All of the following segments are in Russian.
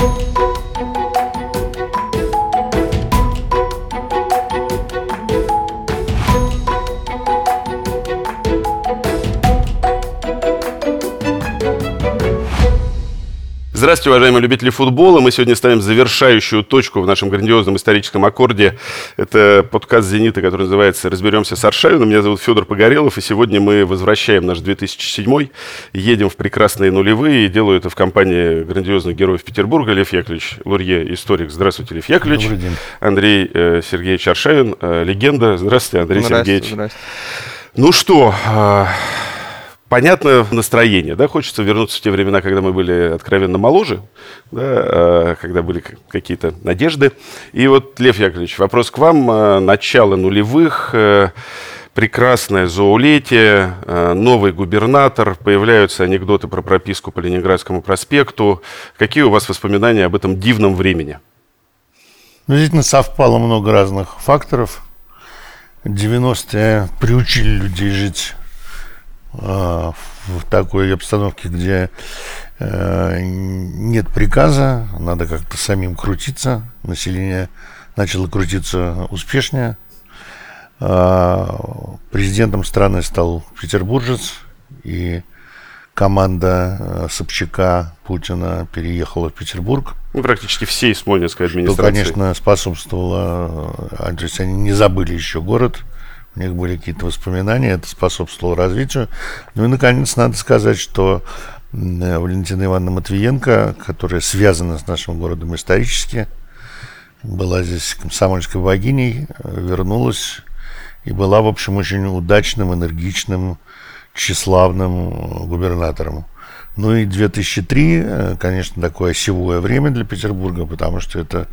Thank you. Здравствуйте, уважаемые любители футбола. Мы сегодня ставим завершающую точку в нашем грандиозном историческом аккорде. Это подкаст «Зенита», который называется «Разберемся с Аршавином». Меня зовут Федор Погорелов, и сегодня мы возвращаем наш 2007 едем в прекрасные нулевые, и делаю это в компании грандиозных героев Петербурга. Лев Яковлевич Лурье, историк. Здравствуйте, Лев Яковлевич. Добрый день. Андрей э, Сергеевич Аршавин, э, легенда. Здравствуйте, Андрей Здравствуйте, Сергеевич. здравствуйте. Ну что, э, понятно настроение, да, хочется вернуться в те времена, когда мы были откровенно моложе, да, э, когда были какие-то надежды. И вот, Лев Яковлевич, вопрос к вам. Э, Начало нулевых, э, прекрасное зоолетие, э, новый губернатор, появляются анекдоты про прописку по Ленинградскому проспекту. Какие у вас воспоминания об этом дивном времени? Ну, действительно, совпало много разных факторов. 90-е приучили людей жить в такой обстановке, где э, нет приказа, надо как-то самим крутиться. Население начало крутиться успешнее. А, Президентом страны стал петербуржец, и команда э, Собчака Путина переехала в Петербург. Ну, практически всей Смольнинской Что, администрации. конечно, способствовало, э, то есть они не забыли еще город, у них были какие-то воспоминания, это способствовало развитию. Ну и, наконец, надо сказать, что э, Валентина Ивановна Матвиенко, которая связана с нашим городом исторически, была здесь комсомольской богиней, э, вернулась и была, в общем, очень удачным, энергичным, тщеславным э, губернатором. Ну и 2003, э, конечно, такое осевое время для Петербурга, потому что это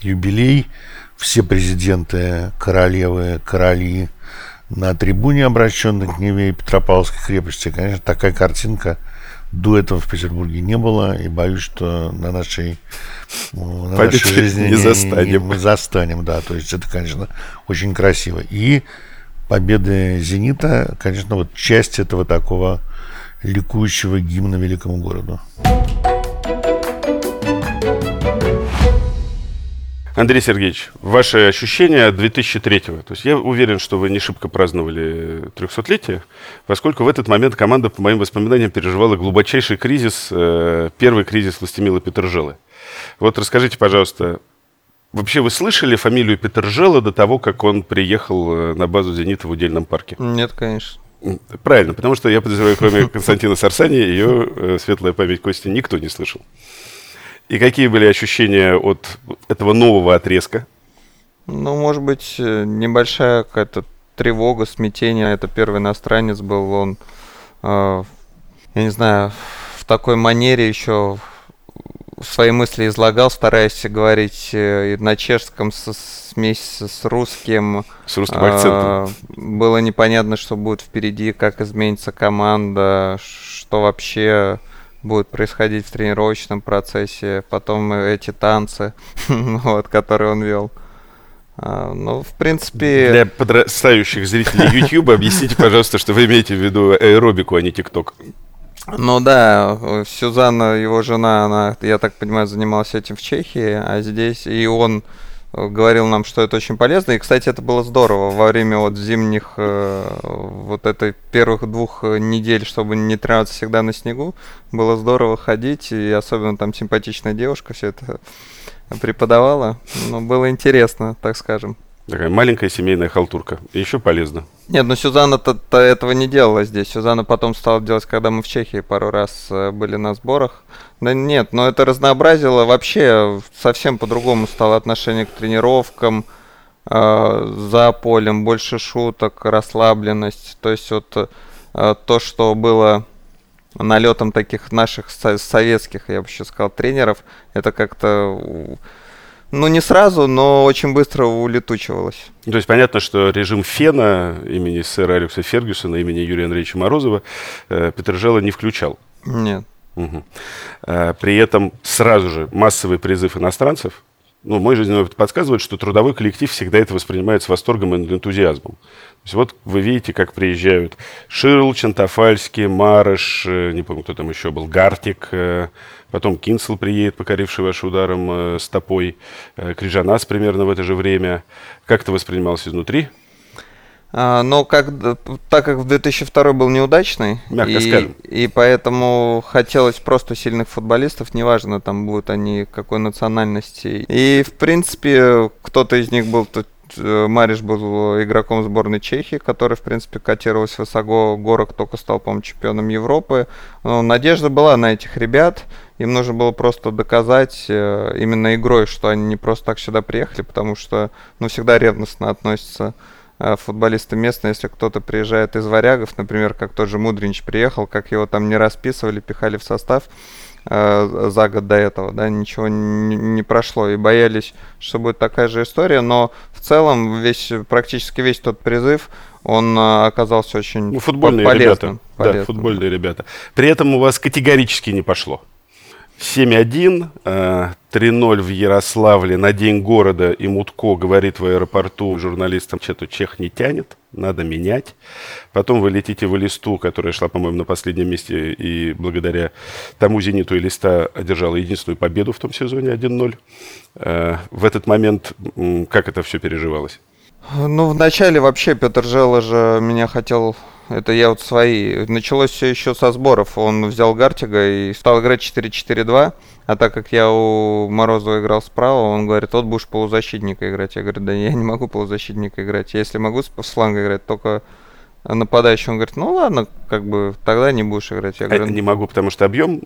юбилей. Все президенты, королевы, короли на трибуне, обращенной к Неве и Петропавловской крепости. Конечно, такая картинка до этого в Петербурге не было. И боюсь, что на нашей, на Памяти нашей жизни не застанем. мы застанем, да. То есть это, конечно, очень красиво. И победы «Зенита», конечно, вот часть этого такого ликующего гимна великому городу. Андрей Сергеевич, ваши ощущения от 2003-го? То есть я уверен, что вы не шибко праздновали 300-летие, поскольку в этот момент команда, по моим воспоминаниям, переживала глубочайший кризис, э, первый кризис Властемила Петержелы. Вот расскажите, пожалуйста, вообще вы слышали фамилию Петержела до того, как он приехал э, на базу «Зенита» в удельном парке? Нет, конечно. Правильно, потому что я подозреваю, кроме Константина Сарсани, ее э, светлая память Кости никто не слышал. И какие были ощущения от этого нового отрезка? Ну, может быть, э, небольшая какая-то тревога, смятение. Это первый иностранец был, он, э, я не знаю, в такой манере еще свои мысли излагал, стараясь говорить э, на чешском со смесь с русским. С русским акцентом. А, Было непонятно, что будет впереди, как изменится команда, что вообще будет происходить в тренировочном процессе, потом эти танцы, вот, которые он вел. А, Ну, в принципе, Для подрастающих зрителей YouTube объясните, пожалуйста, что вы имеете в виду аэробику, а не ТикТок. ну да, Сюзанна, его жена, она, я так понимаю, занималась этим в Чехии, а здесь, и он говорил нам, что это очень полезно. И, кстати, это было здорово во время вот зимних, э, вот этой первых двух э, недель, чтобы не тренироваться всегда на снегу, было здорово ходить, и особенно там симпатичная девушка все это преподавала. Ну, было интересно, так скажем. Такая маленькая семейная халтурка. Еще полезно. Нет, ну Сюзанна-то то этого не делала здесь. Сюзанна потом стала делать, когда мы в Чехии пару раз э, были на сборах. Да нет, но это разнообразило вообще совсем по-другому стало отношение к тренировкам, э, за полем, больше шуток, расслабленность. То есть вот э, то, что было налетом таких наших со- советских, я бы еще сказал, тренеров, это как-то, ну не сразу, но очень быстро улетучивалось. То есть понятно, что режим Фена имени сэра Алекса Фергюсона, имени Юрия Андреевича Морозова, э, Петержела не включал. Нет. Э, При этом сразу же массовый призыв иностранцев, ну, мой жизненный опыт подсказывает, что трудовой коллектив всегда это воспринимает с восторгом и энтузиазмом. То есть вот вы видите, как приезжают Ширл, Чантафальский, Марыш, э, не помню, кто там еще был, Гартик, э, потом Кинсел приедет, покоривший ваш ударом э, стопой, Крижанас примерно в это же время. Как это воспринималось изнутри? А, но как, так как в 2002 был неудачный, Мягко и, скажем. и поэтому хотелось просто сильных футболистов, неважно, там будут они какой национальности. И, в принципе, кто-то из них был Э, Мариш был игроком сборной Чехии, который, в принципе, котировался высоко. Горок только стал, по-моему, чемпионом Европы. Но надежда была на этих ребят. Им нужно было просто доказать э, именно игрой, что они не просто так сюда приехали, потому что, ну, всегда ревностно относятся футболисты местные, если кто-то приезжает из варягов, например, как тот же Мудринч приехал, как его там не расписывали, пихали в состав, э, за год до этого, да, ничего не, не прошло, и боялись, что будет такая же история, но в целом весь, практически весь тот призыв, он э, оказался очень ну, футбольные полезным. Ребята. Полезным. Да, футбольные ребята. При этом у вас категорически не пошло. 7-1, 3-0 э, в Ярославле на день города, и Мутко говорит в аэропорту журналистам, что-то Чех не тянет, надо менять. Потом вы летите в Листу, которая шла, по-моему, на последнем месте, и благодаря тому «Зениту» и Листа одержала единственную победу в том сезоне 1-0. Э, в этот момент как это все переживалось? Ну, вначале вообще Петр Жела же меня хотел это я вот свои. Началось все еще со сборов. Он взял Гартига и стал играть 4-4-2. А так как я у Морозова играл справа, он говорит, вот будешь полузащитника играть. Я говорю, да я не могу полузащитника играть. Я, если могу с фланга играть, только нападающий. Он говорит, ну ладно, как бы тогда не будешь играть. Я а говорю, не могу, потому что объем?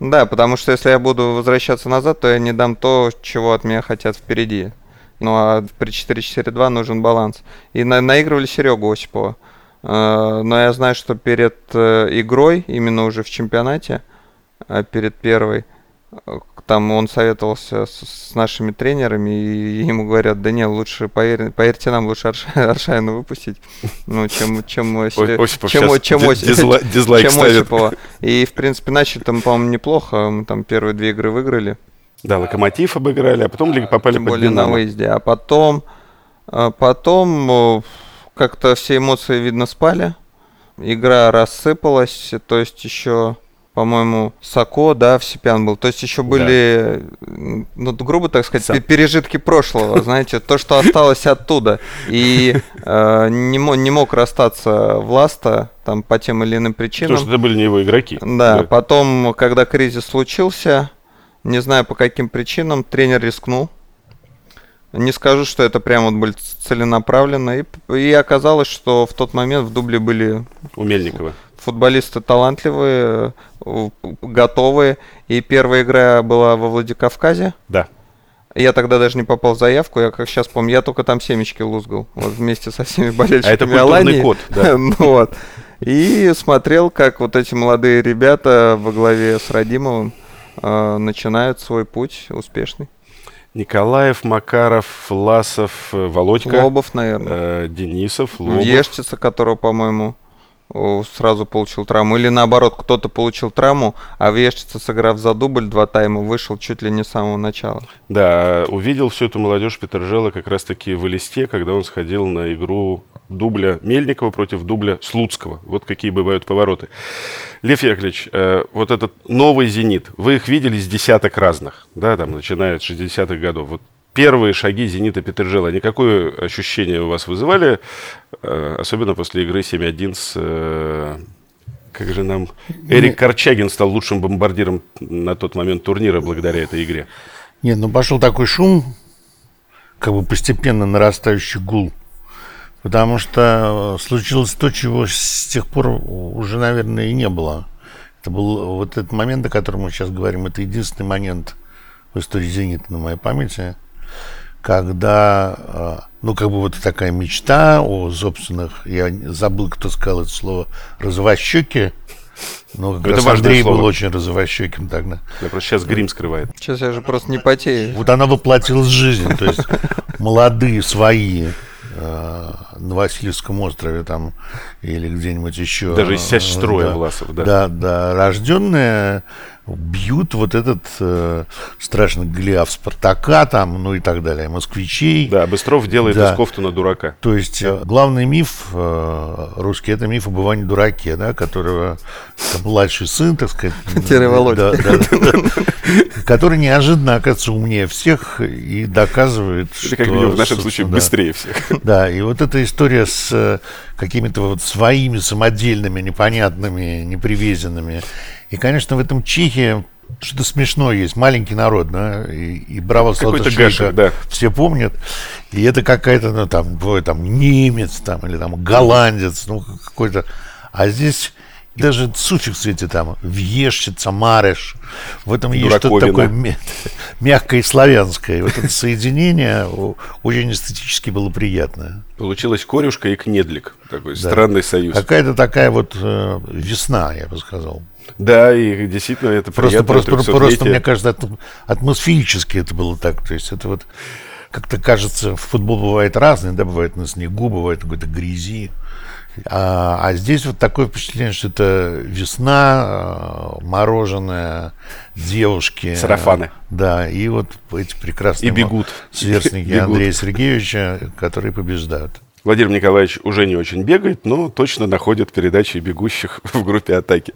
Да, потому что если я буду возвращаться назад, то я не дам то, чего от меня хотят впереди. Ну а при 4-4-2 нужен баланс. И на наигрывали Серегу Осипова. Э, но я знаю, что перед э, игрой, именно уже в чемпионате, э, перед первой, там он советовался с, с нашими тренерами, и ему говорят, да нет, лучше, поверь, поверьте нам, лучше Арш, Аршайна выпустить, ну, чем, чем, Осипов чем, чем, дизла, дизлайк чем Осипова. И, в принципе, начали там, по-моему, неплохо, мы там первые две игры выиграли. Да, Локомотив обыграли, а потом попали Тем более на выезде. А потом, потом как-то все эмоции, видно, спали. Игра рассыпалась, то есть еще, по-моему, Сако, да, Всепян был. То есть еще были, да. ну, грубо так сказать, Сам. пережитки прошлого, знаете, то, что осталось оттуда. И э, не, мог, не мог расстаться Власта там по тем или иным причинам. Потому что это были не его игроки. Да, да, потом, когда кризис случился, не знаю по каким причинам, тренер рискнул не скажу, что это прямо вот были целенаправленно. И, и оказалось, что в тот момент в дубле были... У Мельникова. Футболисты талантливые, готовые. И первая игра была во Владикавказе. Да. Я тогда даже не попал в заявку, я как сейчас помню, я только там семечки лузгал, вот вместе со всеми болельщиками А это культурный код, да. ну, вот. И смотрел, как вот эти молодые ребята во главе с Радимовым э, начинают свой путь успешный. Николаев, Макаров, Власов, э, Володька. Лобов, наверное. Э, Денисов, Лобов. Ешчица, которого, по-моему, сразу получил травму. Или наоборот, кто-то получил травму, а Вешчица, сыграв за дубль два тайма, вышел чуть ли не с самого начала. Да, увидел всю эту молодежь Петержела как раз-таки в листе, когда он сходил на игру дубля Мельникова против дубля Слуцкого. Вот какие бывают повороты. Лев Яковлевич, э, вот этот новый «Зенит», вы их видели с десяток разных, да, там, начиная с 60-х годов. Вот первые шаги «Зенита» Петержела, они какое ощущение у вас вызывали, э, особенно после игры 7-1 с... Э, как же нам... Эрик Корчагин стал лучшим бомбардиром на тот момент турнира благодаря этой игре. Нет, ну пошел такой шум, как бы постепенно нарастающий гул – Потому что э, случилось то, чего с тех пор уже, наверное, и не было. Это был вот этот момент, о котором мы сейчас говорим, это единственный момент в истории «Зенита» на моей памяти, когда, э, ну, как бы вот такая мечта о собственных, я забыл, кто сказал это слово, «розовощеки», ну, как это раз Андрей слово. был очень розовощеким тогда. Я просто сейчас грим скрывает. Сейчас я же просто не потею. Вот она воплотилась в жизнь. То есть молодые, свои, Э, на Васильевском острове там или где-нибудь еще. Даже из строя да, Власов, да. Да, да, рожденные бьют вот этот э, страшный Голиаф Спартака там, ну и так далее, москвичей. Да, Быстров делает да. из Кофтуна дурака. То есть э, главный миф э, русский, это миф об Иване Дураке, да, которого там, младший сын, так сказать. Да, который неожиданно оказывается умнее всех и доказывает, что... Как в нашем случае быстрее всех. Да, и вот эта история с э, какими-то вот своими самодельными, непонятными, непривезенными и, конечно, в этом Чехии что-то смешное есть. Маленький народ, да, и, и браво Слотошвейка да. все помнят. И это какая-то, ну, там, бывает, там, немец, там, или там, голландец, ну, какой-то. А здесь даже суффиксы эти там, въешщица, мареш, в этом есть что-то такое мягкое и славянское. Вот это соединение очень эстетически было приятное. Получилась корюшка и кнедлик, такой да. странный союз. Какая-то такая вот э, весна, я бы сказал. Да, и действительно это просто, просто, просто, мне кажется, атмосферически это было так. То есть это вот как-то кажется, футбол бывает разный, да, бывает на снегу, бывает какой-то грязи. А, а здесь вот такое впечатление, что это весна, а, мороженое, девушки. Сарафаны. Да, и вот эти прекрасные и бегут. сверстники бегут. Андрея Сергеевича, которые побеждают. Владимир Николаевич уже не очень бегает, но точно находит передачи бегущих в группе атаки.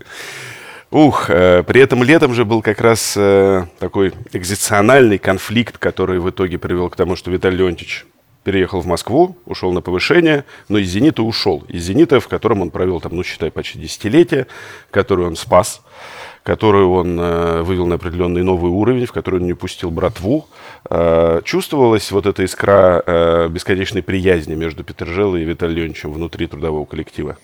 Ух, э, при этом летом же был как раз э, такой экзициональный конфликт, который в итоге привел к тому, что Виталий Леонтьевич переехал в Москву, ушел на повышение, но из «Зенита» ушел. Из «Зенита», в котором он провел, там, ну, считай, почти десятилетие, который он спас, которую он э, вывел на определенный новый уровень, в который он не пустил братву, э, чувствовалась вот эта искра э, бесконечной приязни между Петержелой и Виталием Леонидовичем внутри трудового коллектива.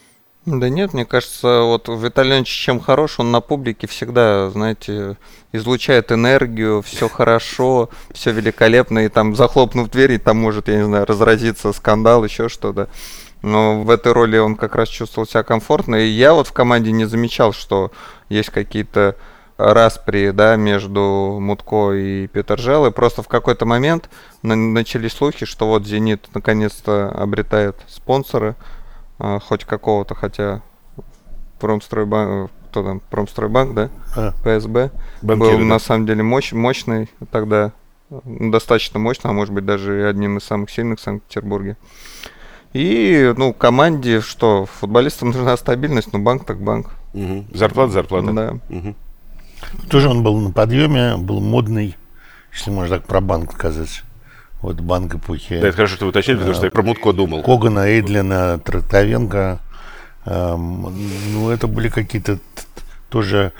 Да нет, мне кажется, вот Виталий Леонидович чем хорош, он на публике всегда, знаете, излучает энергию, все хорошо, все великолепно, и там захлопнув дверь, и там может, я не знаю, разразиться скандал, еще что-то. Но в этой роли он как раз чувствовал себя комфортно, и я вот в команде не замечал, что есть какие-то распри, да, между Мутко и Петержелой. Просто в какой-то момент начались слухи, что вот «Зенит» наконец-то обретает спонсора, а, хоть какого-то, хотя Промстройбанк, кто там, Промстройбанк, да, а. ПСБ, Банкиры, был да. на самом деле мощ, мощный тогда, достаточно мощный, а может быть даже одним из самых сильных в Санкт-Петербурге. И, ну, команде, что, футболистам нужна стабильность, но банк так банк. Угу. Зарплата, зарплата. Да. Угу. Тоже он был на подъеме, был модный, если можно так про банк сказать вот банк эпохи. Да, это хорошо, что вы уточнили, потому что я про Мутко думал. Когана, Эйдлина, Трактовенко. Эм, ну, это были какие-то тоже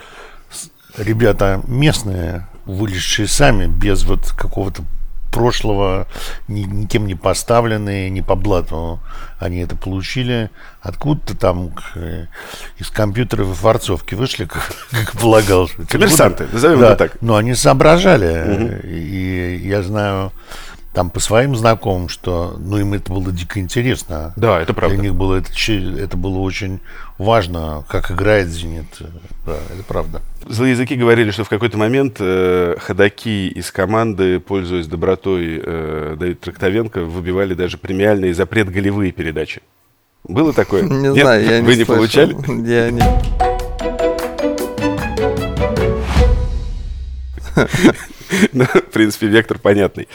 ребята местные, вылезшие сами, без вот какого-то прошлого, ни, никем не поставленные, не по блату они это получили. Откуда-то там к, из компьютеров и форцовки вышли, как, как полагал. Коммерсанты, назовем да, это так. Но они соображали. Угу. И я знаю там по своим знакомым, что, ну, им это было дико интересно. Да, это правда. Для них было это, это было очень важно, как играет «Зенит». Да, это правда. Злые языки говорили, что в какой-то момент э, ходаки из команды, пользуясь добротой э, Давида Трактовенко, выбивали даже премиальные запрет голевые передачи. Было такое? Не Нет? знаю, я Вы не не получали? Я не... Ну, в принципе, вектор понятный.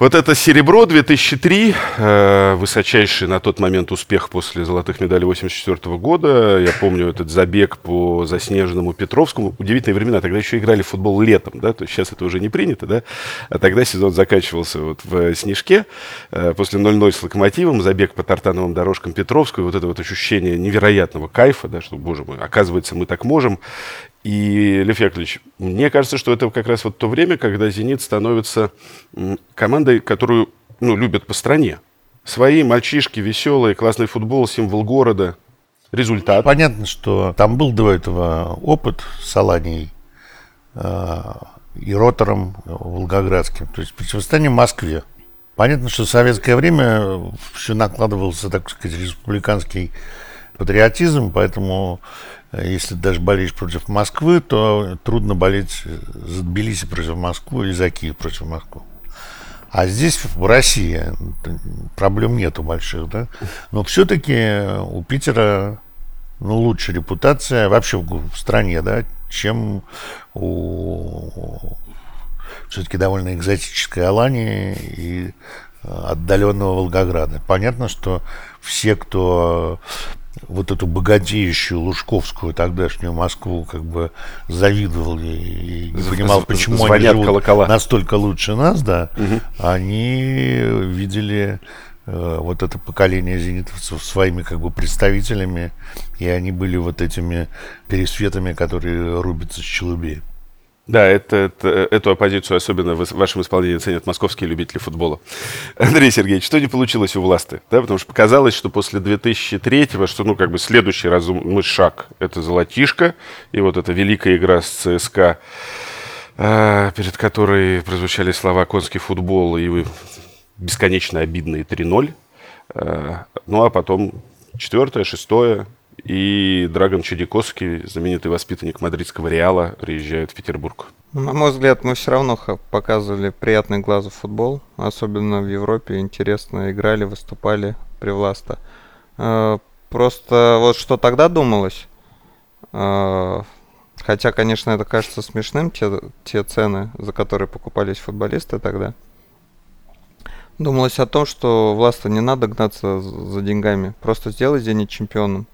Вот это «Серебро» 2003, э, высочайший на тот момент успех после золотых медалей 84 года. Я помню этот забег по заснеженному Петровскому. Удивительные времена, тогда еще играли в футбол летом, да, то есть сейчас это уже не принято, да, а тогда сезон заканчивался вот в снежке. Э, после 0-0 с «Локомотивом», забег по тартановым дорожкам Петровского, вот это вот ощущение невероятного кайфа, да, что, боже мой, оказывается, мы так можем. И, Лев Яковлевич, мне кажется, что это как раз вот то время, когда «Зенит» становится командой, которую ну, любят по стране. Свои мальчишки, веселые, классный футбол, символ города, результат. Понятно, что там был до этого опыт с Аланией э, и ротором волгоградским, то есть противостояние Москве. Понятно, что в советское время все накладывался, так сказать, республиканский патриотизм, поэтому если даже болеешь против Москвы, то трудно болеть за Тбилиси против Москвы или за Киев против Москвы. А здесь, в России, проблем нету больших, да. Но все-таки у Питера ну, лучшая репутация вообще в, в стране, да, чем у все-таки довольно экзотической Алании и отдаленного Волгограда. Понятно, что все, кто вот эту богатеющую Лужковскую тогдашнюю Москву как бы завидовал и не понимал, почему они живут колокола. настолько лучше нас, да, угу. они видели э, вот это поколение зенитовцев своими как бы представителями, и они были вот этими пересветами, которые рубятся с челубей. Да, это, это, эту оппозицию особенно в вашем исполнении ценят московские любители футбола. Андрей Сергеевич, что не получилось у власти? Да, потому что показалось, что после 2003-го, что ну как бы следующий разумный шаг – это «Золотишко», и вот эта великая игра с ЦСКА, э, перед которой прозвучали слова «конский футбол» и бесконечно обидные 3-0. Э, ну а потом четвертое, шестое, и Драгон Чудиковский, знаменитый воспитанник мадридского Реала, приезжает в Петербург. На мой взгляд, мы все равно показывали приятный глазу футбол, особенно в Европе, интересно играли, выступали при власта. Э, просто вот что тогда думалось, э, хотя, конечно, это кажется смешным, те, те цены, за которые покупались футболисты тогда, думалось о том, что власта не надо гнаться за деньгами, просто сделай Зенит чемпионом.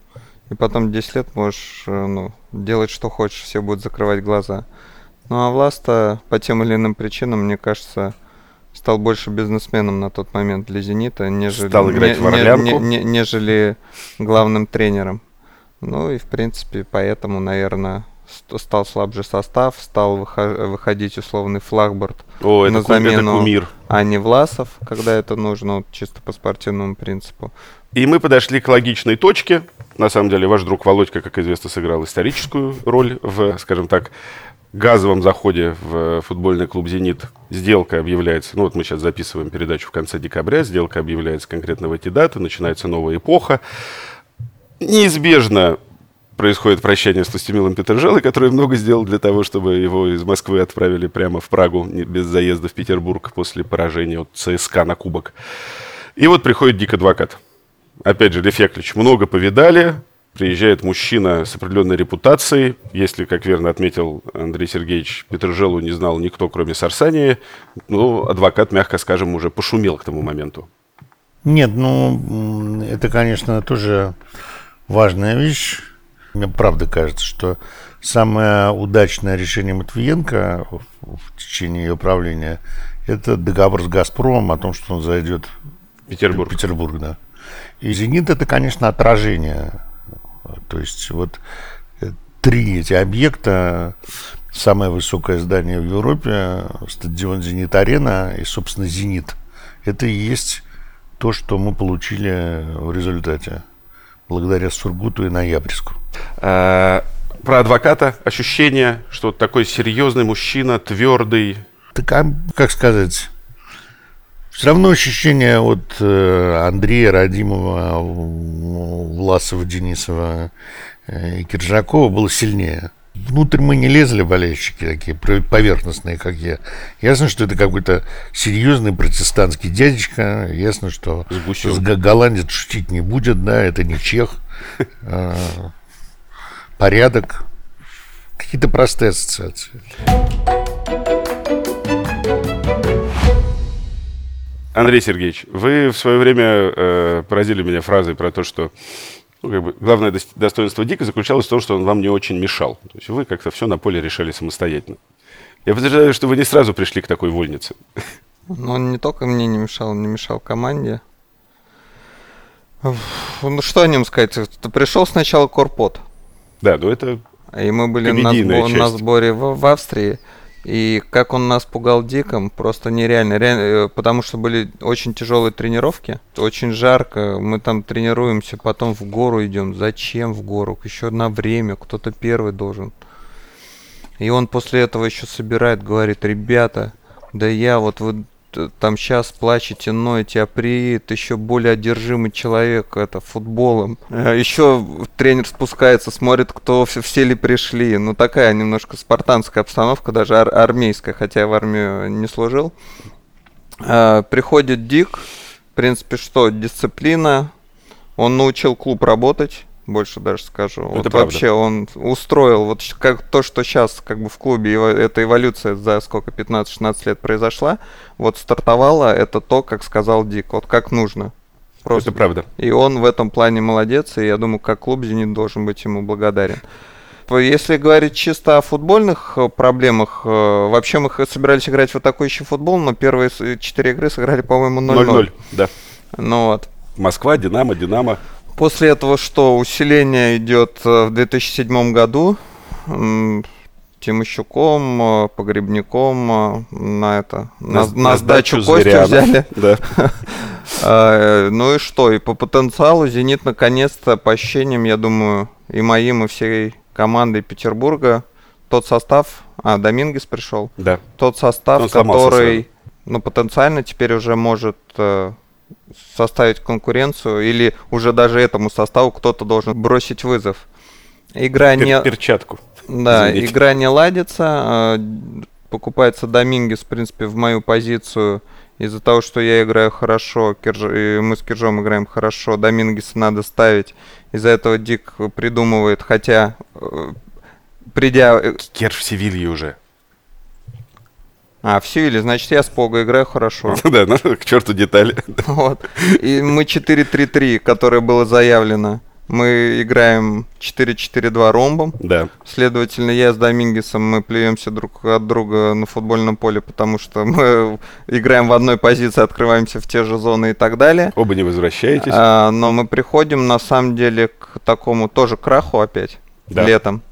И потом 10 лет можешь э, ну, делать, что хочешь, все будут закрывать глаза. Ну а Власта по тем или иным причинам, мне кажется, стал больше бизнесменом на тот момент для «Зенита», нежели, стал играть не, в орлянку. Не, не, нежели главным тренером. Ну и, в принципе, поэтому, наверное, стал слабже состав, стал выходить условный флагборд О, на замену, это кумир. а не Власов, когда это нужно, вот, чисто по спортивному принципу. И мы подошли к логичной точке, на самом деле, ваш друг Володька, как известно, сыграл историческую роль в, скажем так, газовом заходе в футбольный клуб «Зенит». Сделка объявляется, ну вот мы сейчас записываем передачу в конце декабря, сделка объявляется конкретно в эти даты, начинается новая эпоха. Неизбежно происходит прощание с Тустемилом Петрожелой, который много сделал для того, чтобы его из Москвы отправили прямо в Прагу без заезда в Петербург после поражения от ЦСКА на кубок. И вот приходит Дик Адвокат – опять же, Лев Яковлевич, много повидали, приезжает мужчина с определенной репутацией. Если, как верно отметил Андрей Сергеевич, Петрожелу не знал никто, кроме Сарсании, ну, адвокат, мягко скажем, уже пошумел к тому моменту. Нет, ну, это, конечно, тоже важная вещь. Мне правда кажется, что самое удачное решение Матвиенко в, течение ее правления – это договор с «Газпромом» о том, что он зайдет в Петербург. В Петербург, да. И «Зенит» — это, конечно, отражение. То есть вот э, три эти объекта, самое высокое здание в Европе, стадион «Зенит-арена» и, собственно, «Зенит». Это и есть то, что мы получили в результате, благодаря Сургуту и Ноябрьску. А, про адвоката ощущение, что такой серьезный мужчина, твердый. Так, а, как сказать, все равно ощущение от э, Андрея Радимова, Власова, Денисова э, и Киржакова было сильнее. Внутрь мы не лезли, болельщики такие, поверхностные, как я. Ясно, что это какой-то серьезный протестантский дядечка. Ясно, что с голландец шутить не будет, да, это не чех. Порядок. Какие-то простые ассоциации. Андрей Сергеевич, вы в свое время э, поразили меня фразой про то, что ну, как бы, главное достоинство Дика заключалось в том, что он вам не очень мешал. То есть вы как-то все на поле решали самостоятельно. Я подозреваю, что вы не сразу пришли к такой вольнице. Ну, он не только мне не мешал, он не мешал команде. Ну, что о нем сказать? Ты пришел сначала Корпот. Да, ну это И мы были на, сбор, на сборе в, в Австрии. И как он нас пугал диком, просто нереально. Реально, э, потому что были очень тяжелые тренировки, очень жарко. Мы там тренируемся, потом в гору идем. Зачем в гору? Еще на время, кто-то первый должен. И он после этого еще собирает, говорит, ребята, да я вот вы там сейчас плачете, ноете, а приедет еще более одержимый человек это футболом. А еще тренер спускается, смотрит, кто все, все ли пришли. Ну, такая немножко спартанская обстановка, даже ар- армейская, хотя я в армию не служил. А, приходит Дик, в принципе, что, дисциплина. Он научил клуб работать, больше даже скажу. Это вот правда. вообще он устроил вот как то, что сейчас как бы в клубе эво- эта эволюция за сколько 15-16 лет произошла, вот стартовала это то, как сказал Дик, вот как нужно. Просто. Это правда. И он в этом плане молодец, и я думаю, как клуб «Зенит» должен быть ему благодарен. Если говорить чисто о футбольных э, проблемах, э, вообще мы собирались играть в атакующий футбол, но первые четыре игры сыграли, по-моему, 0-0. 0-0, да. Ну вот. Москва, Динамо, Динамо. После этого что? Усиление идет э, в 2007 году. Тимощуком, э, Погребником э, на это на, на сдачу Костю Зыряна. взяли. Да. А, Ну и что? И по потенциалу Зенит наконец-то, по ощущениям, я думаю, и моим, и всей командой Петербурга, тот состав, а, Домингес пришел, Да. тот состав, Он который, ну, потенциально теперь уже может составить конкуренцию, или уже даже этому составу кто-то должен бросить вызов. Игра Пер- не... Перчатку. Да, Извините. игра не ладится. э, Покупается Домингес, в принципе, в мою позицию. Из-за того, что я играю хорошо, Кирж- и мы с Киржом играем хорошо, Домингеса надо ставить. Из-за этого Дик придумывает, хотя, э, придя... э, Керш в Севилье уже. А, в Севиле, значит, я с Пого играю хорошо. Да, ну, к черту детали. Вот. И мы 4-3-3, которое было заявлено. Мы играем 4-4-2 ромбом. Да. Следовательно, я с Домингесом, мы плюемся друг от друга на футбольном поле, потому что мы играем в одной позиции, открываемся в те же зоны и так далее. Оба не возвращаетесь. А, но мы приходим, на самом деле, к такому тоже краху опять Да. летом.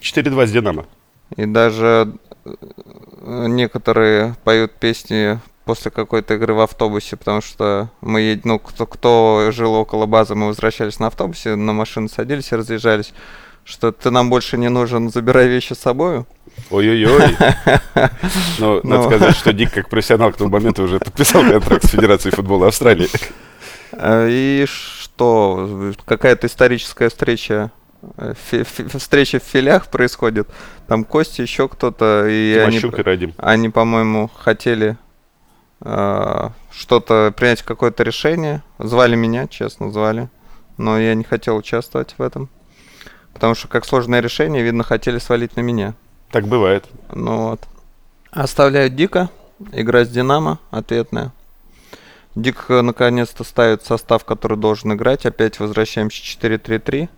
4-2 с Динамо. И даже некоторые поют песни после какой-то игры в автобусе, потому что мы едем, ну, кто, кто жил около базы, мы возвращались на автобусе, на машину садились и разъезжались, что ты нам больше не нужен, забирай вещи с собой. Ой-ой-ой. Но надо Ну. сказать, что Дик, как профессионал, к тому моменту уже подписал контракт с Федерацией футбола Австралии. Э, И что, какая-то историческая встреча, э, фи- фи- встреча в филях происходит, там Костя, еще кто-то, и они, и Радим. они, по-моему, хотели э, что-то принять какое-то решение, звали меня, честно, звали, но я не хотел участвовать в этом, потому что как сложное решение, видно, хотели свалить на меня. Так бывает. Ну вот. Оставляют Дика. Игра с Динамо. Ответная. Дик э, наконец-то ставит состав, который должен играть. Опять возвращаемся 4-3-3.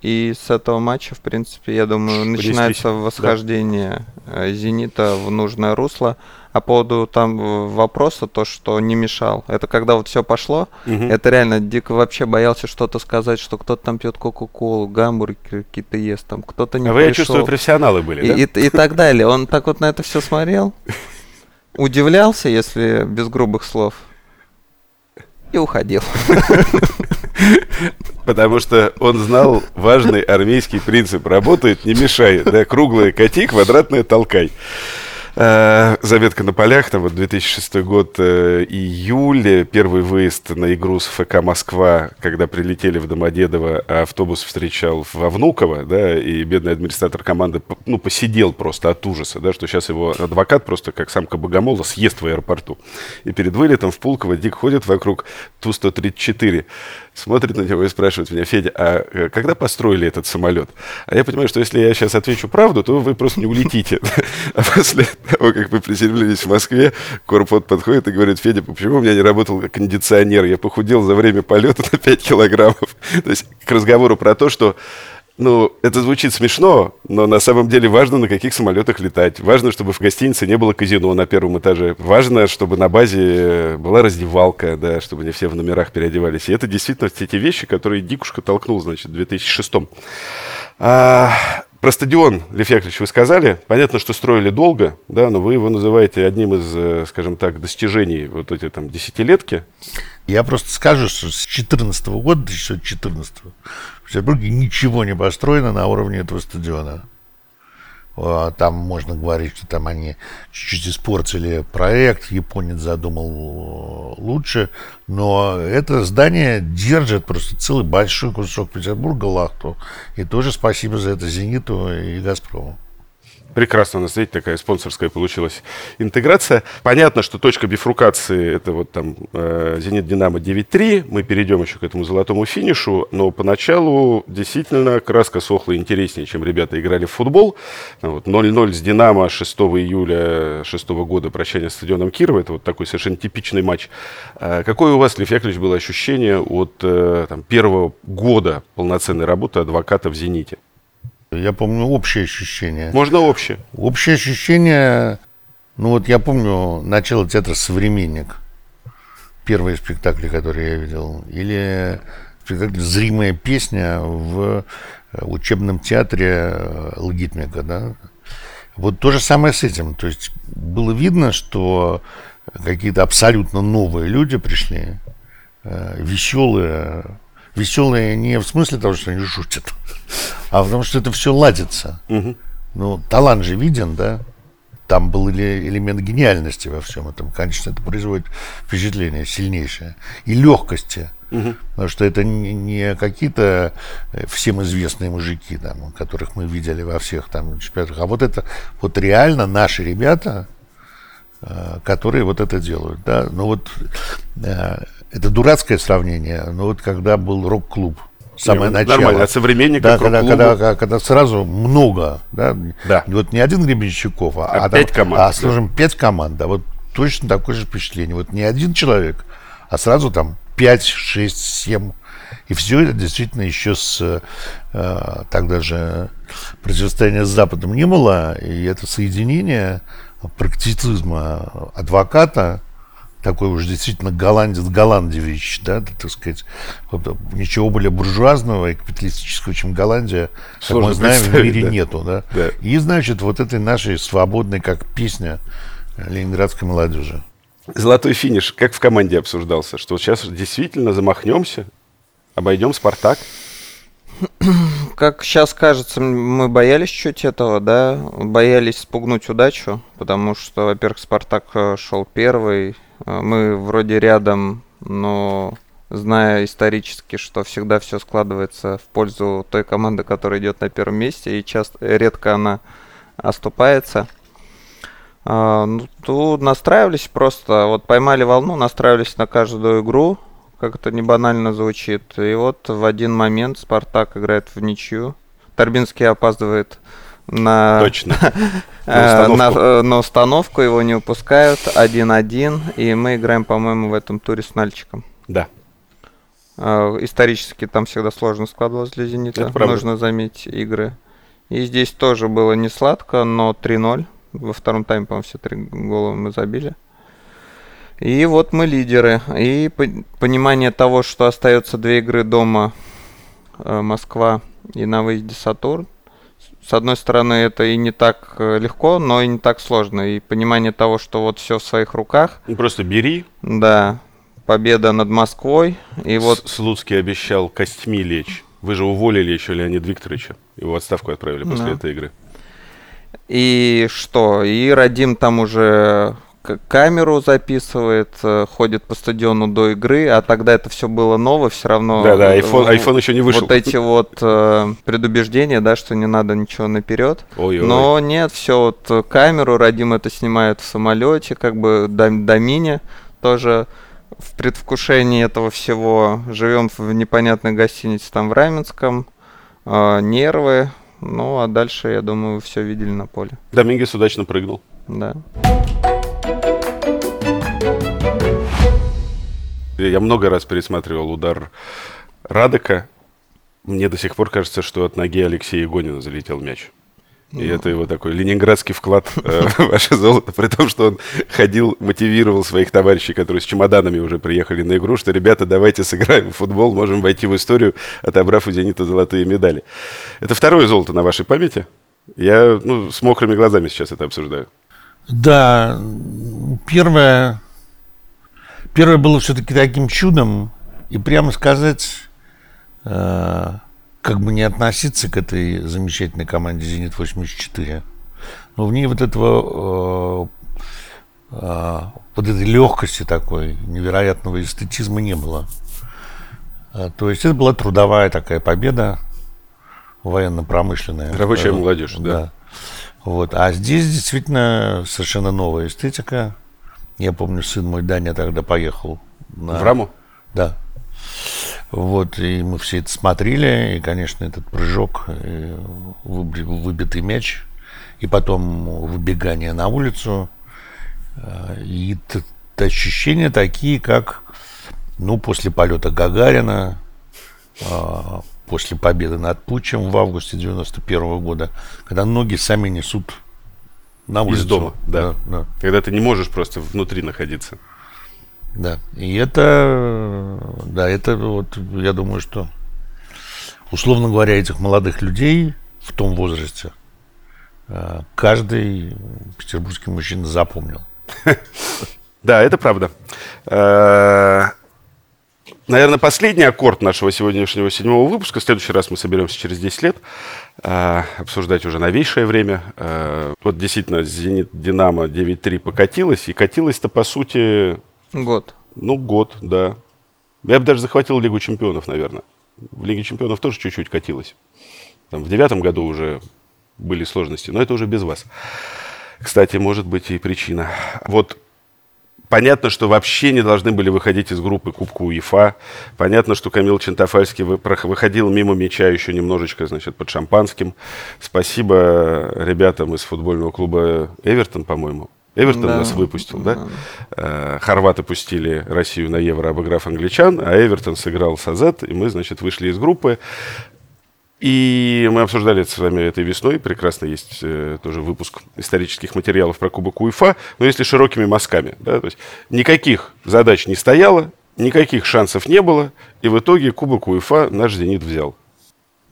И с этого матча, в принципе, я думаю, начинается восхождение э, Зенита в нужное русло. А по поводу там э, вопроса, то, что не мешал. Это когда вот все пошло, Мгм. это реально дико вообще боялся что-то сказать, что кто-то там пьет Кока-Колу, гамбургеры какие-то ест, там кто-то не А вы, я пришел. чувствую, профессионалы были, да? И, и- и так далее. Он так вот на это все смотрел, удивлялся, если без грубых слов, и уходил. Потому что он знал важный армейский принцип. Работает, не мешай. Да, круглое кати, квадратное толкай. Э, Заметка на полях, там вот 2006 год, э, июль, первый выезд на игру с ФК Москва, когда прилетели в Домодедово, а автобус встречал во Внуково, да, и бедный администратор команды, ну, посидел просто от ужаса, да, что сейчас его адвокат просто, как самка Богомола, съест в аэропорту. И перед вылетом в Пулково Дик ходит вокруг Ту-134, смотрит на него и спрашивает меня, Федя, а э, когда построили этот самолет? А я понимаю, что если я сейчас отвечу правду, то вы просто не улетите. А после того, как мы приземлились в Москве, Корпот подходит и говорит, Федя, почему у меня не работал кондиционер? Я похудел за время полета на 5 килограммов. То есть к разговору про то, что ну, это звучит смешно, но на самом деле важно, на каких самолетах летать. Важно, чтобы в гостинице не было казино на первом этаже. Важно, чтобы на базе э, была раздевалка, да, чтобы не все в номерах переодевались. И это действительно все те вещи, которые Дикушка толкнул, значит, в 2006 а, Про стадион, Лев Яковлевич, вы сказали. Понятно, что строили долго, да, но вы его называете одним из, э, скажем так, достижений вот эти там десятилетки. Я просто скажу, что с 2014 года, 2014 в Петербурге ничего не построено на уровне этого стадиона. Там можно говорить, что там они чуть-чуть испортили проект, японец задумал лучше, но это здание держит просто целый большой кусок Петербурга, Лахту, и тоже спасибо за это «Зениту» и «Газпрому». Прекрасно, у нас, видите, такая спонсорская получилась интеграция. Понятно, что точка бифрукации – это вот там э, «Зенит-Динамо» 9-3. Мы перейдем еще к этому золотому финишу. Но поначалу действительно краска сохла интереснее, чем ребята играли в футбол. Вот 0-0 с «Динамо» 6 июля 6 года прощание с стадионом Кирова. Это вот такой совершенно типичный матч. А какое у вас, Лев Яковлевич, было ощущение от э, там, первого года полноценной работы адвоката в «Зените»? Я помню общее ощущение. Можно общее? Общее ощущение, ну вот я помню начало театра «Современник». Первые спектакли, которые я видел. Или спектакль «Зримая песня» в э, учебном театре э, Логитмика, да. Вот то же самое с этим. То есть было видно, что какие-то абсолютно новые люди пришли, э, веселые, веселые не в смысле того, что они шутят, а потому что это все ладится. Угу. Ну, талант же виден, да? Там был элемент гениальности во всем этом. Конечно, это производит впечатление сильнейшее. И легкости. Угу. Потому что это не, не какие-то э, всем известные мужики, там, которых мы видели во всех там чемпионатах, а вот это вот реально наши ребята, э, которые вот это делают. Да? Ну вот э, это дурацкое сравнение, но вот когда был рок-клуб, самое Нет, начало. Нормально, от современника да, когда, когда, когда сразу много, да, да. вот не один Гребенщиков, а, а, а пять команд. А, скажем, да. пять команд, да, вот точно такое же впечатление. Вот не один человек, а сразу там пять, шесть, семь. И все это действительно еще с э, тогда же противостояния с Западом не было, и это соединение практицизма адвоката, такой уж действительно голландец Голландевич, да, так сказать, вот, ничего более буржуазного и капиталистического, чем Голландия, как мы знаем, в мире да. нету, да? да. И, значит, вот этой нашей свободной, как песня ленинградской молодежи. Золотой финиш, как в команде обсуждался, что сейчас действительно замахнемся, обойдем «Спартак», как сейчас кажется, мы боялись чуть этого, да, боялись спугнуть удачу, потому что, во-первых, Спартак э, шел первый, мы вроде рядом, но зная исторически, что всегда все складывается в пользу той команды, которая идет на первом месте, и часто редко она оступается. А, ну, тут настраивались просто, вот поймали волну, настраивались на каждую игру, как это не банально звучит. И вот в один момент Спартак играет в ничью. Торбинский опаздывает на, Точно. на, установку. на, э, на установку, его не упускают, 1-1, и мы играем, по-моему, в этом туре с Нальчиком. Да. А, исторически там всегда сложно складывалось для «Зенита», нужно заметить, игры. И здесь тоже было не сладко, но 3-0. Во втором тайме, по-моему, все три гола мы забили. И вот мы лидеры. И понимание того, что остается две игры дома э, Москва и на выезде Сатурн. С одной стороны, это и не так э, легко, но и не так сложно. И понимание того, что вот все в своих руках. Ну, просто бери. Да. Победа над Москвой. И С вот... Слуцкий обещал костьми лечь. Вы же уволили еще Леонида Викторовича. Его отставку отправили после да. этой игры. И что? И Радим там уже камеру записывает, э, ходит по стадиону до игры, а тогда это все было ново, все равно. Да, да, iPhone, iPhone еще не вышел. Вот эти вот э, предубеждения, да, что не надо ничего наперед. Ой, ой. Но нет, все вот э, камеру Радим это снимает в самолете, как бы до, до мини тоже в предвкушении этого всего живем в непонятной гостинице там в Раменском, э, нервы, ну а дальше, я думаю, вы все видели на поле. Домингес удачно прыгнул. Да. Я много раз пересматривал удар Радека. Мне до сих пор кажется, что от ноги Алексея Игонина залетел мяч. И ну. это его такой ленинградский вклад э, в ваше золото, при том, что он ходил, мотивировал своих товарищей, которые с чемоданами уже приехали на игру, что, ребята, давайте сыграем в футбол, можем войти в историю, отобрав у «Зенита» золотые медали. Это второе золото на вашей памяти? Я ну, с мокрыми глазами сейчас это обсуждаю. Да, первое Первое было все-таки таким чудом, и прямо сказать, э, как бы не относиться к этой замечательной команде «Зенит-84», но в ней вот этого, э, э, вот этой легкости такой, невероятного эстетизма не было. Э, то есть это была трудовая такая победа, военно-промышленная. Рабочая молодежь, да. да. Вот. А здесь действительно совершенно новая эстетика. Я помню, сын мой Даня тогда поехал на... В Раму? Да. Вот, и мы все это смотрели, и, конечно, этот прыжок, выбитый мяч, и потом выбегание на улицу, э, и ощущения такие, как, ну, после полета Гагарина, а, после победы над Путчем в августе 91 года, когда ноги сами несут на улицу. Из дома, да. да, да. Когда ты не можешь просто внутри находиться. Да, и это, да, это вот, я думаю, что, условно говоря, этих молодых людей в том возрасте э, каждый петербургский мужчина запомнил. Да, это правда. Э, наверное, последний аккорд нашего сегодняшнего седьмого выпуска. В следующий раз мы соберемся через 10 лет э, обсуждать уже новейшее время. Вот действительно, «Зенит» «Динамо» 9-3 покатилась. И катилась-то, по сути, Год. Ну, год, да. Я бы даже захватил Лигу чемпионов, наверное. В Лиге чемпионов тоже чуть-чуть катилось. Там в девятом году уже были сложности, но это уже без вас. Кстати, может быть и причина. Вот понятно, что вообще не должны были выходить из группы Кубка УЕФА. Понятно, что Камил Чентафальский выходил мимо мяча еще немножечко, значит, под шампанским. Спасибо ребятам из футбольного клуба «Эвертон», по-моему. Эвертон да. нас выпустил, да? да? Э, хорваты пустили Россию на Евро, обыграв англичан, а Эвертон сыграл с АЗ, и мы, значит, вышли из группы. И мы обсуждали это с вами этой весной. Прекрасно есть э, тоже выпуск исторических материалов про Кубок УЕФА. Но если широкими мазками. Да, то есть никаких задач не стояло, никаких шансов не было. И в итоге Кубок УЕФА наш «Зенит» взял.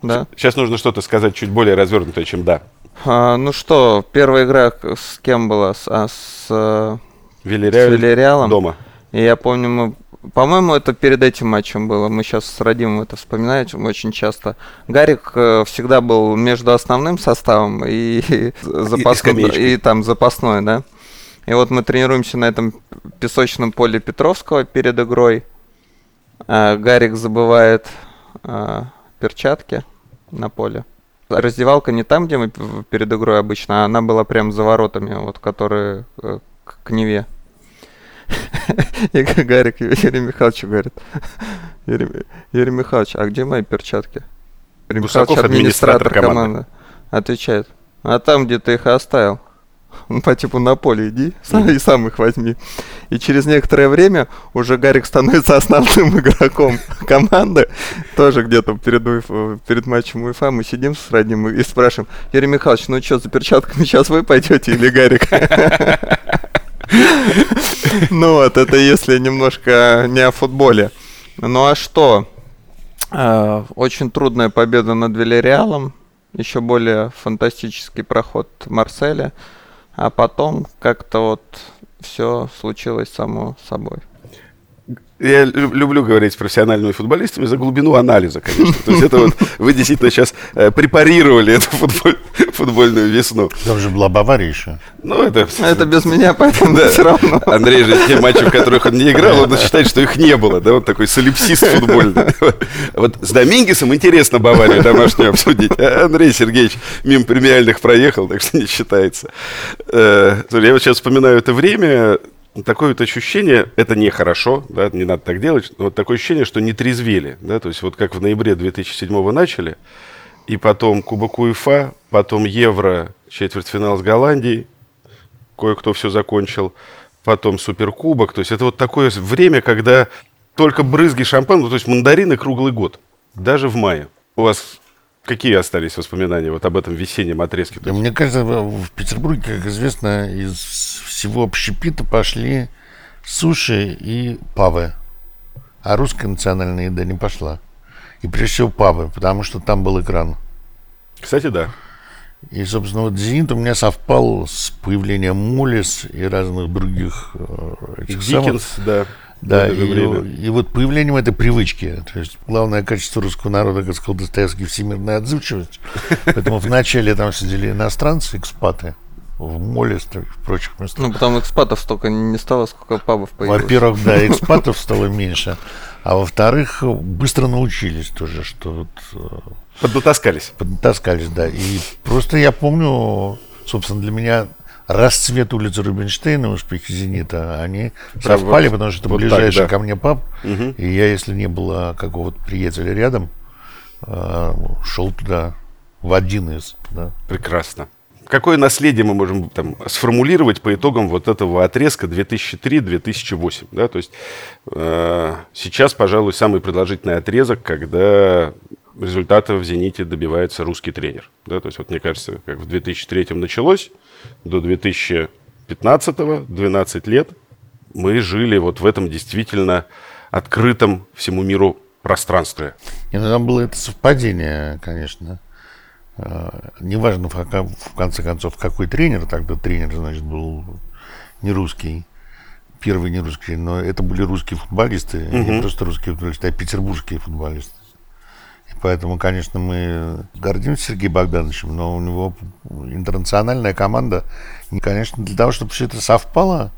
Да. Сейчас нужно что-то сказать чуть более развернутое, чем «да». А, ну что, первая игра с кем была? С, а, с, э, с Вильяреалом. Дома. И я помню, мы по-моему, это перед этим матчем было. Мы сейчас с Радимом это вспоминаем очень часто. Гарик э, всегда был между основным составом и, запасным, и, и там запасной, да. И вот мы тренируемся на этом песочном поле Петровского перед игрой. А Гарик забывает а, перчатки на поле раздевалка не там, где мы перед игрой обычно, а она была прям за воротами, вот которые э, к Неве. И Гарик Юрий Михайлович говорит, Юрий, Юрий Михайлович, а где мои перчатки? Юрий Михайлович, администратор команды. Отвечает, а там, где ты их оставил. По типу на поле иди и сам их возьми. И через некоторое время уже Гарик становится основным игроком команды. Тоже где-то перед, перед матчем УЕФА мы сидим с родним и спрашиваем, Юрий Михайлович, ну что, за перчатками сейчас вы пойдете или Гарик? Ну вот, это если немножко не о футболе. Ну а что? А, очень трудная победа над Вильяреалом. Еще более фантастический проход Марселя а потом как-то вот все случилось само собой. Я люблю говорить с профессиональными футболистами за глубину анализа, конечно. То есть это вот вы действительно сейчас э, препарировали эту футболь, футбольную весну. Там же была Бавария еще. Ну, это... Это без меня, поэтому да. все равно. Андрей же те матчи, в которых он не играл, он считает, что их не было. Да, он такой солипсист футбольный. Вот с Домингесом интересно Баварию домашнюю обсудить. А Андрей Сергеевич мимо премиальных проехал, так что не считается. Э, я вот сейчас вспоминаю это время, такое вот ощущение, это нехорошо, да, не надо так делать, но вот такое ощущение, что не трезвели, да, то есть вот как в ноябре 2007 начали, и потом Кубок УЕФА, потом Евро, четвертьфинал с Голландией, кое-кто все закончил, потом Суперкубок, то есть это вот такое время, когда только брызги шампанского, то есть мандарины круглый год, даже в мае. У вас Какие остались воспоминания вот об этом весеннем отрезке? Да, мне кажется, в Петербурге, как известно, из всего общепита пошли суши и павы. А русская национальная еда не пошла. И прежде всего павы, потому что там был экран. Кстати, да. И, собственно, вот «Зенит» у меня совпал с появлением Молис и разных других э, этих Диккенс, самых... да. Да, и, и вот появлением этой привычки, то есть главное качество русского народа, как сказал Достоевский, всемирная отзывчивость. Поэтому вначале там сидели иностранцы, экспаты, в моле и в прочих местах. Ну, потом экспатов столько не стало, сколько пабов появилось. Во-первых, да, экспатов стало меньше, а во-вторых, быстро научились тоже, что... Вот, э, поднатаскались. Поднатаскались, да. И просто я помню собственно, для меня расцвет улицы Рубинштейна, успехи «Зенита», они совпали, вот, потому что это вот ближайший так, да. ко мне паб. Угу. И я, если не было какого-то приятеля рядом, а, шел туда в один из. Да. Прекрасно. Какое наследие мы можем там, сформулировать по итогам вот этого отрезка 2003-2008? Да? То есть э, сейчас, пожалуй, самый продолжительный отрезок, когда результата в «Зените» добивается русский тренер. Да? То есть, вот мне кажется, как в 2003 началось, до 2015 12 лет мы жили вот в этом действительно открытом всему миру пространстве. И там было это совпадение, конечно. А, неважно, в конце концов, какой тренер, тогда тренер, значит, был не русский, первый не русский, но это были русские футболисты, угу. не просто русские футболисты, а петербургские футболисты. Поэтому, конечно, мы гордимся Сергеем Богдановичем, но у него интернациональная команда, и, конечно, для того, чтобы все это совпало,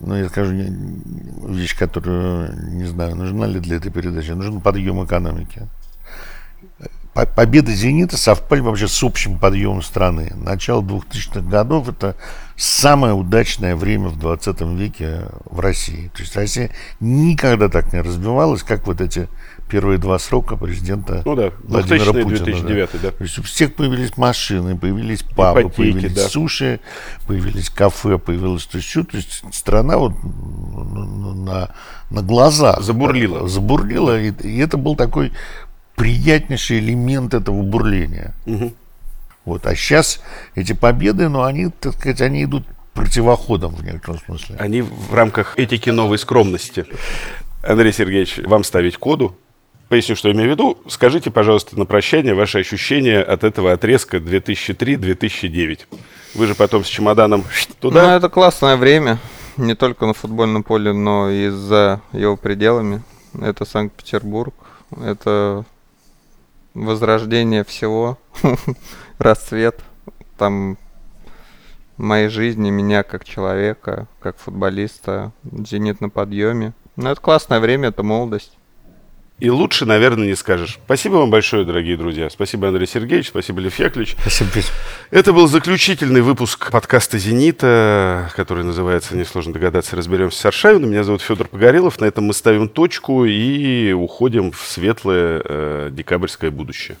ну, я скажу вещь, которую, не знаю, нужна ли для этой передачи, нужен подъем экономики победа «Зенита» совпали вообще с общим подъемом страны. Начало 2000-х годов – это самое удачное время в 20 веке в России. То есть Россия никогда так не развивалась, как вот эти первые два срока президента ну, да, Владимира Путина. 2009, да. да. То есть у всех появились машины, появились пабы, Ипотеки, появились да. суши, появились кафе, появилось то есть, то есть страна вот на, на глаза забурлила. Забурлила, и, и это был такой приятнейший элемент этого бурления. Угу. Вот. А сейчас эти победы, ну, они, так сказать, они идут противоходом в некотором смысле. Они в рамках этики новой скромности. Андрей Сергеевич, вам ставить коду. Поясню, что я имею в виду. Скажите, пожалуйста, на прощание ваши ощущения от этого отрезка 2003-2009. Вы же потом с чемоданом туда. Ну, это классное время. Не только на футбольном поле, но и за его пределами. Это Санкт-Петербург. Это возрождение всего, расцвет там моей жизни, меня как человека, как футболиста, «Зенит» на подъеме. Ну, это классное время, это молодость. И лучше, наверное, не скажешь. Спасибо вам большое, дорогие друзья. Спасибо, Андрей Сергеевич. Спасибо, Лев Яковлевич. Спасибо. Это был заключительный выпуск подкаста «Зенита», который называется, несложно догадаться, «Разберемся с Аршавиным». Меня зовут Федор Погорелов. На этом мы ставим точку и уходим в светлое э, декабрьское будущее.